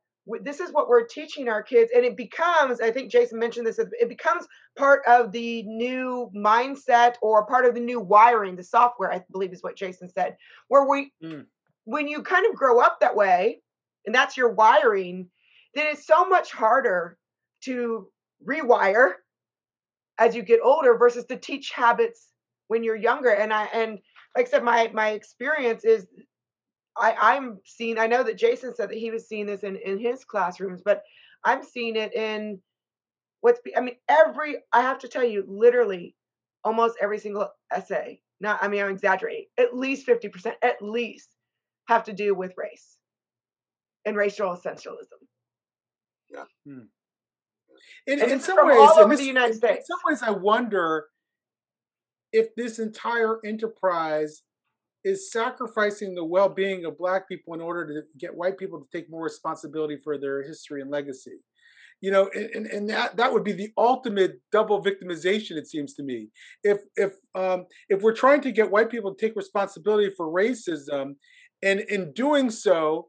this is what we're teaching our kids and it becomes i think jason mentioned this it becomes part of the new mindset or part of the new wiring the software i believe is what jason said where we mm when you kind of grow up that way and that's your wiring, then it's so much harder to rewire as you get older versus to teach habits when you're younger. And I and like I said, my my experience is I, I'm seeing, I know that Jason said that he was seeing this in, in his classrooms, but I'm seeing it in what's I mean, every I have to tell you, literally almost every single essay. Not I mean I'm exaggerating, at least 50%, at least have to do with race and racial essentialism. Yeah. Hmm. In, in some ways, all over this, the United States. In some ways, I wonder if this entire enterprise is sacrificing the well-being of black people in order to get white people to take more responsibility for their history and legacy. You know and, and that that would be the ultimate double victimization it seems to me. If if um if we're trying to get white people to take responsibility for racism and in doing so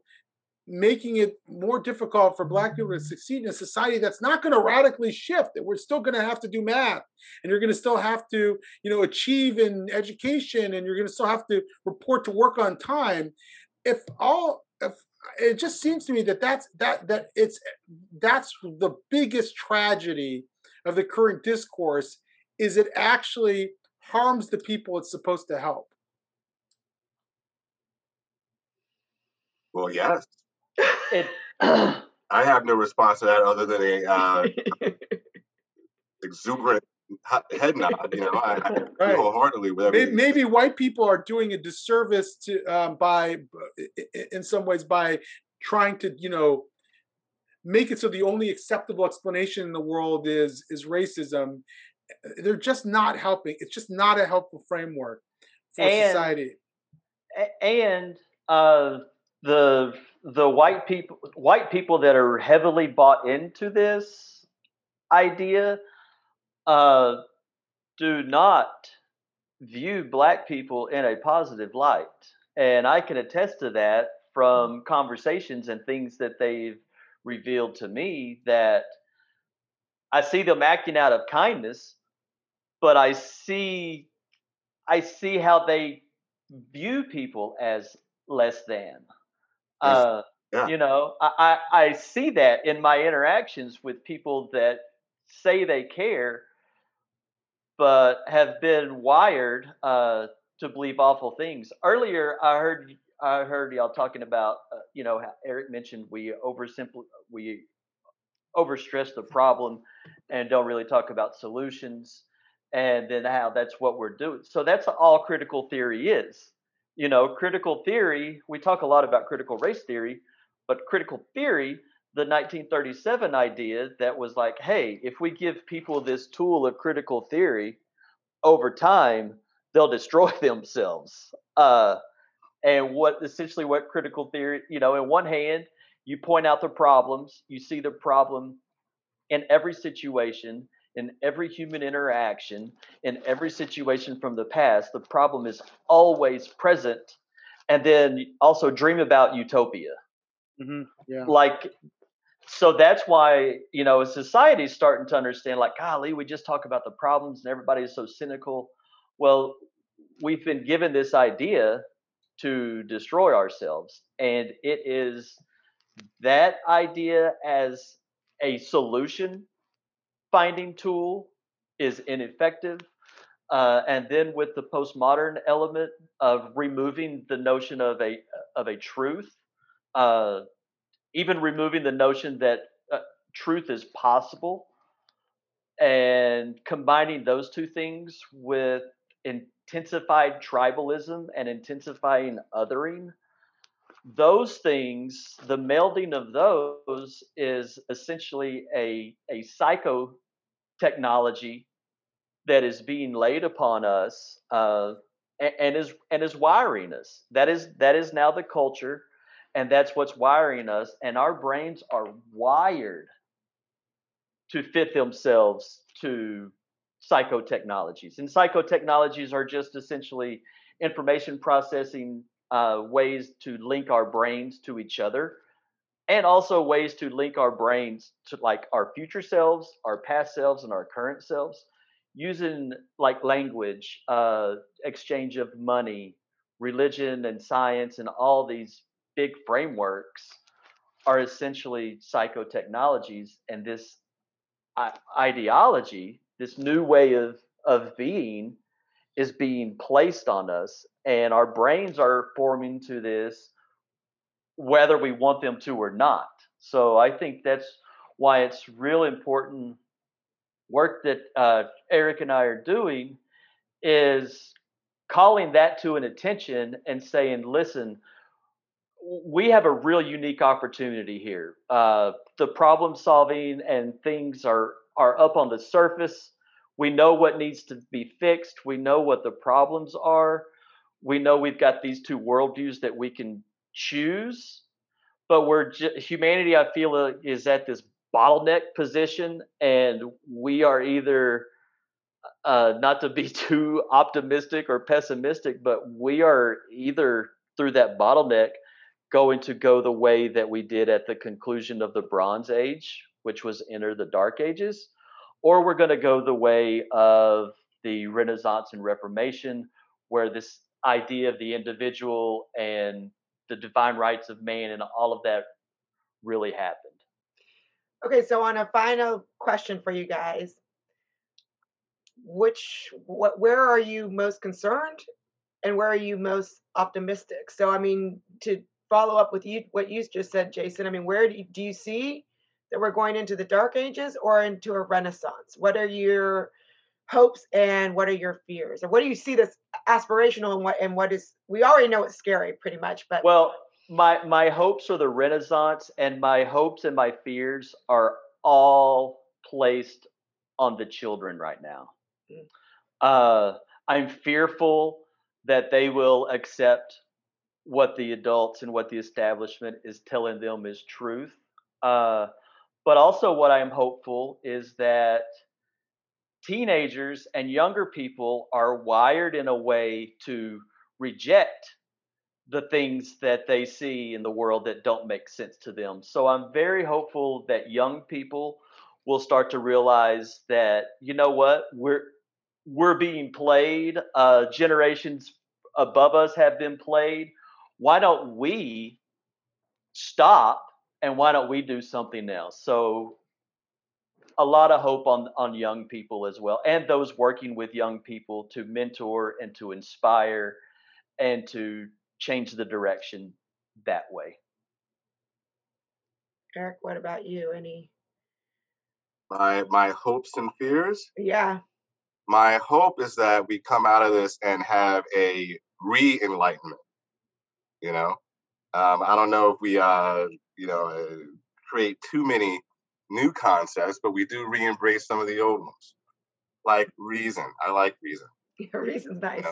making it more difficult for black people to mm. succeed in a society that's not going to radically shift that we're still going to have to do math and you're going to still have to you know achieve in education and you're going to still have to report to work on time. If all if it just seems to me that that's that that it's that's the biggest tragedy of the current discourse is it actually harms the people it's supposed to help. Well yes it, I have no response to that other than a uh, exuberant head nod. You know, I, I right. wholeheartedly with maybe, maybe, white people are doing a disservice to um, by, in some ways, by trying to you know make it so the only acceptable explanation in the world is is racism. They're just not helping. It's just not a helpful framework for and, society. And uh, the the white people white people that are heavily bought into this idea uh, do not view black people in a positive light. And i can attest to that from conversations and things that they've revealed to me that i see them acting out of kindness but i see i see how they view people as less than uh, yeah. You know, I, I, I see that in my interactions with people that say they care, but have been wired uh, to believe awful things. Earlier, I heard I heard y'all talking about, uh, you know, Erec mentioned we oversimplify, we overstress the problem and don't really talk about solutions, and then how that's what we're doing. So that's all critical theory is you know, critical theory, we talk a lot about critical race theory, but critical theory, the 1937 idea that was like, hey, if we give people this tool of critical theory over time, they'll destroy themselves. Uh, and what essentially what critical theory, you know, in one hand, you point out the problems, you see the problem in every situation, in every human interaction, in every situation from the past, the problem is always present. And then also dream about utopia. Mm-hmm. Yeah. Like, so that's why, you know, society is starting to understand, like, golly, we just talk about the problems and everybody is so cynical. Well, we've been given this idea to destroy ourselves. And it is that idea as a solution finding tool is ineffective. Uh, and then with the postmodern element of removing the notion of a of a truth, uh, even removing the notion that uh, truth is possible, and combining those two things with intensified tribalism and intensifying othering, those things, the melding of those is essentially a, a psycho technology that is being laid upon us uh, and, and, is and is wiring us. That is that is now the culture, and that's what's wiring us. And our brains are wired to fit themselves to psychotechnologies. And psychotechnologies are just essentially information processing uh, ways to link our brains to each other and also ways to link our brains to like our future selves our past selves and our current selves using like language uh, exchange of money religion and science and all these big frameworks are essentially psychotechnologies and this ideology this new way of of being is being placed on us and our brains are forming to this whether we want them to or not so i think that's why it's real important work that uh, erec and i are doing is calling that to an attention and saying listen we have a real unique opportunity here uh, the problem solving and things are are up on the surface we know what needs to be fixed. We know what the problems are. we know we've got these two worldviews that we can choose, but we're humanity. I feel uh, is at this bottleneck position, and we are either uh, not to be too optimistic or pessimistic, but we are either through that bottleneck going to go the way that we did at the conclusion of the Bronze Age, which was enter the Dark Ages, or we're going to go the way of the Renaissance and Reformation, where this idea of the individual and the divine rights of man and all of that really happened. Okay, so on a final question for you guys, which what where are you most concerned and where are you most optimistic? So I mean to follow up with you what you just said, Jason, I mean where do you, do you see that we're going into the dark ages or into a renaissance? What are your hopes and what are your fears? And what do you see that's aspirational and what and what is we already know it's scary pretty much, but Well, my my hopes are the renaissance and my hopes and my fears are all placed on the children right now. Mm. Uh, I'm fearful that they will accept what the adults and what the establishment is telling them is truth. Uh, but also, what I'm hopeful is that teenagers and younger people are wired in a way to reject the things that they see in the world that don't make sense to them. So I'm very hopeful that young people will start to realize that you know what we're we're being played. Uh, generations above us have been played. Why don't we stop and why don't we do something else? So a lot of hope on on young people as well and those working with young people to mentor and to inspire and to change the direction that way. Erec what about you? Any my my hopes and fears? Yeah. My hope is that we come out of this and have a re-enlightenment you know? Um, i don't know if we uh you know uh, create too many new concepts, but we do re-embrace some of the old ones, like reason. I like reason. Yeah, reason's nice.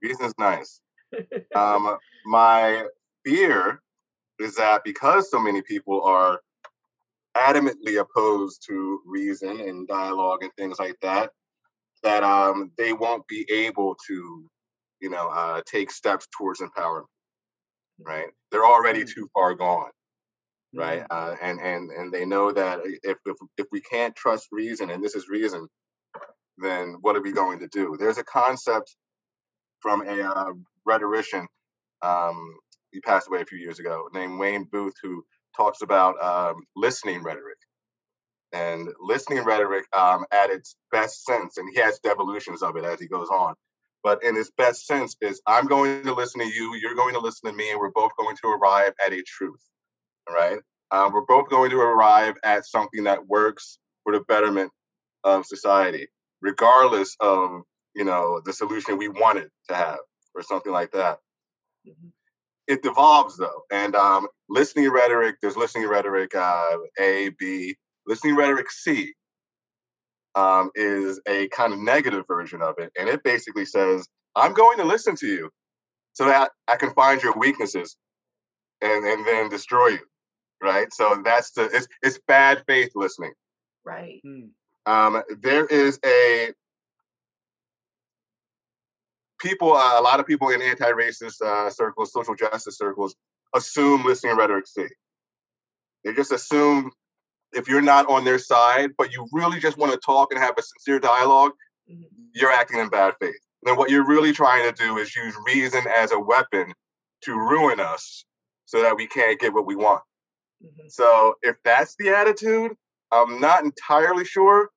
reason's nice. um, my fear is that because so many people are adamantly opposed to reason and dialogue and things like that, that um, they won't be able to, you know, uh, take steps towards empowerment. Right? They're already mm. too far gone right? Mm-hmm. Uh, and and and they know that if, if if we can't trust reason, and this is reason, then what are we going to do? There's a concept from a uh, rhetorician. Um, he passed away a few years ago, named Wayne Booth, who talks about um, listening rhetoric. And listening rhetoric, um, at its best sense, and he has devolutions of it as he goes on, but in its best sense, is I'm going to listen to you, you're going to listen to me, and we're both going to arrive at a truth right? Um, we're both going to arrive at something that works for the betterment of society, regardless of you know the solution we wanted to have or something like that. Mm-hmm. It devolves though, and um, listening rhetoric. There's listening rhetoric uh, A, B. Listening rhetoric C um, is a kind of negative version of it, and it basically says, "I'm going to listen to you so that I can find your weaknesses and and then destroy you." Right? So that's the it's it's bad faith listening. Right. Hmm. Um, there is a people, uh, a lot of people in anti-racist uh, circles, social justice circles, assume listening rhetoric C. They just assume if you're not on their side, but you really just want to talk and have a sincere dialogue, mm-hmm. you're acting in bad faith. And then what you're really trying to do is use reason as a weapon to ruin us so that we can't get what we want. Mm-hmm. So if that's the attitude, I'm not entirely sure,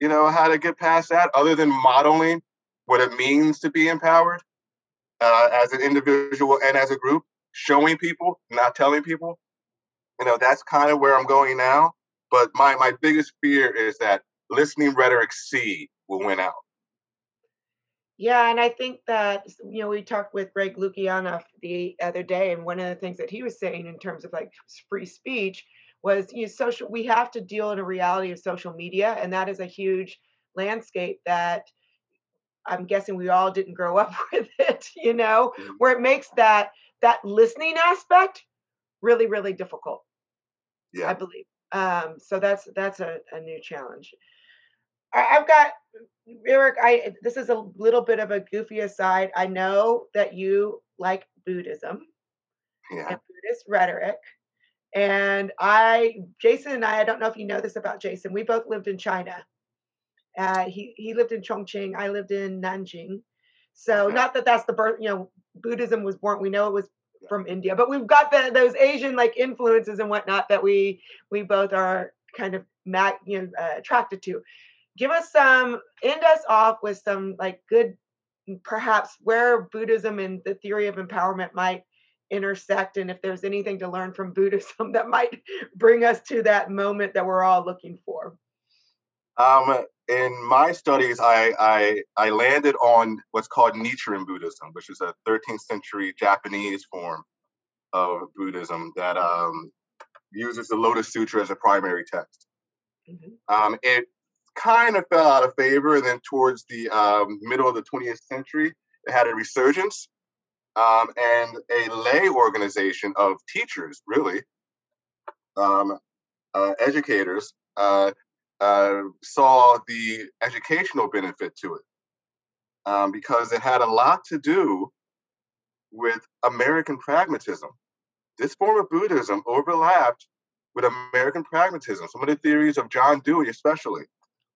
you know, how to get past that other than modeling what it means to be empowered uh, as an individual and as a group, showing people, not telling people. You know, that's kind of where I'm going now. But my, my biggest fear is that listening rhetoric C will win out. Yeah, and I think that you know we talked with Greg Lukianoff the other day, and one of the things that he was saying in terms of like free speech was you know, social. We have to deal in a reality of social media, and that is a huge landscape that I'm guessing we all didn't grow up with it, you know, where it makes that that listening aspect really, really difficult. Yeah, I believe. Um, so that's that's a, a new challenge. I, I've got Erec. I this is a little bit of a goofy aside. I know that you like Buddhism Yeah. and Buddhist rhetoric, and I, Jason and I. I don't know if you know this about Jason. We both lived in China. Uh, he he lived in Chongqing. I lived in Nanjing. So Okay. not that that's the birth. You know, Buddhism was born. We know it was from India, but we've got the, those Asian like influences and whatnot that we we both are kind of mag, you know uh, attracted to. Give us some end us off with some like good, perhaps where Buddhism and the theory of empowerment might intersect, and if there's anything to learn from Buddhism that might bring us to that moment that we're all looking for. Um, in my studies, I, I I landed on what's called Nichiren Buddhism, which is a 13th century Japanese form of Buddhism that um, uses the Lotus Sutra as a primary text. Mhm. Um, it kind of fell out of favor, and then towards the um, middle of the 20th century, it had a resurgence, um, and a lay organization of teachers, really, um, uh, educators, uh, uh, saw the educational benefit to it um, because it had a lot to do with American pragmatism. This form of Buddhism overlapped with American pragmatism. Some of the theories of John Dewey, especially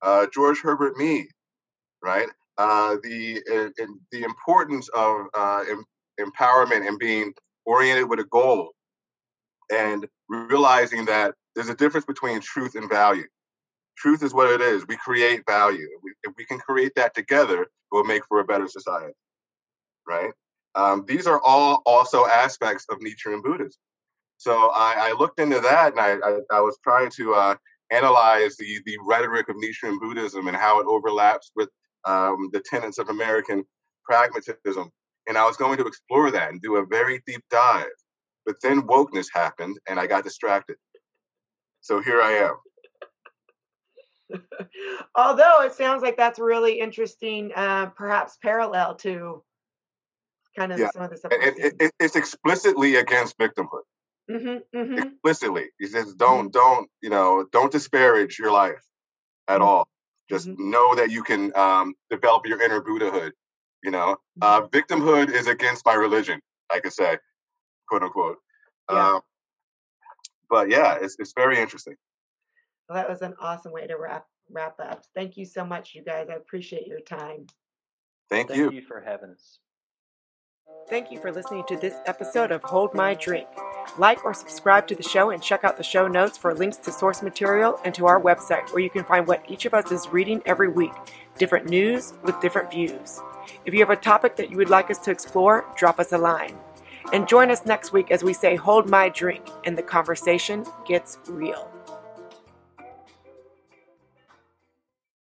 uh, George Herbert Mead, right? Uh, the the importance of uh, em- empowerment and being oriented with a goal, and realizing that there's a difference between truth and value. Truth is what it is. We create value. If we, if we can create that together, it will make for a better society, right? Um, these are all also aspects of Nichiren Buddhism. So I, I looked into that, and I, I, I was trying to uh, analyze the the rhetoric of Nichiren Buddhism and how it overlaps with um, the tenets of American pragmatism. And I was going to explore that and do a very deep dive. But then wokeness happened, and I got distracted. So here I am. Although it sounds like that's really interesting, uh, perhaps parallel to kind of Yeah. some of the stuff. It, it, it's explicitly against victimhood. Mm-hmm, mm-hmm, Explicitly, he says, "Don't, don't, you know, don't disparage your life at Mhm. all. Just Mhm. know that you can um, develop your inner Buddhahood. You know, uh, victimhood is against my religion. I could say, quote unquote. Yeah. Um, but yeah, it's it's very interesting. Well, that was an awesome way to wrap wrap up. Thank you so much, you guys. I appreciate your time. Thank, Thank you. you for having us. Thank you for listening to this episode of Hold My Drink. Like or subscribe to the show and check out the show notes for links to source material and to our website where you can find what each of us is reading every week different news with different views. If you have a topic that you would like us to explore, drop us a line. And join us next week as we say, Hold My Drink, and the conversation gets real.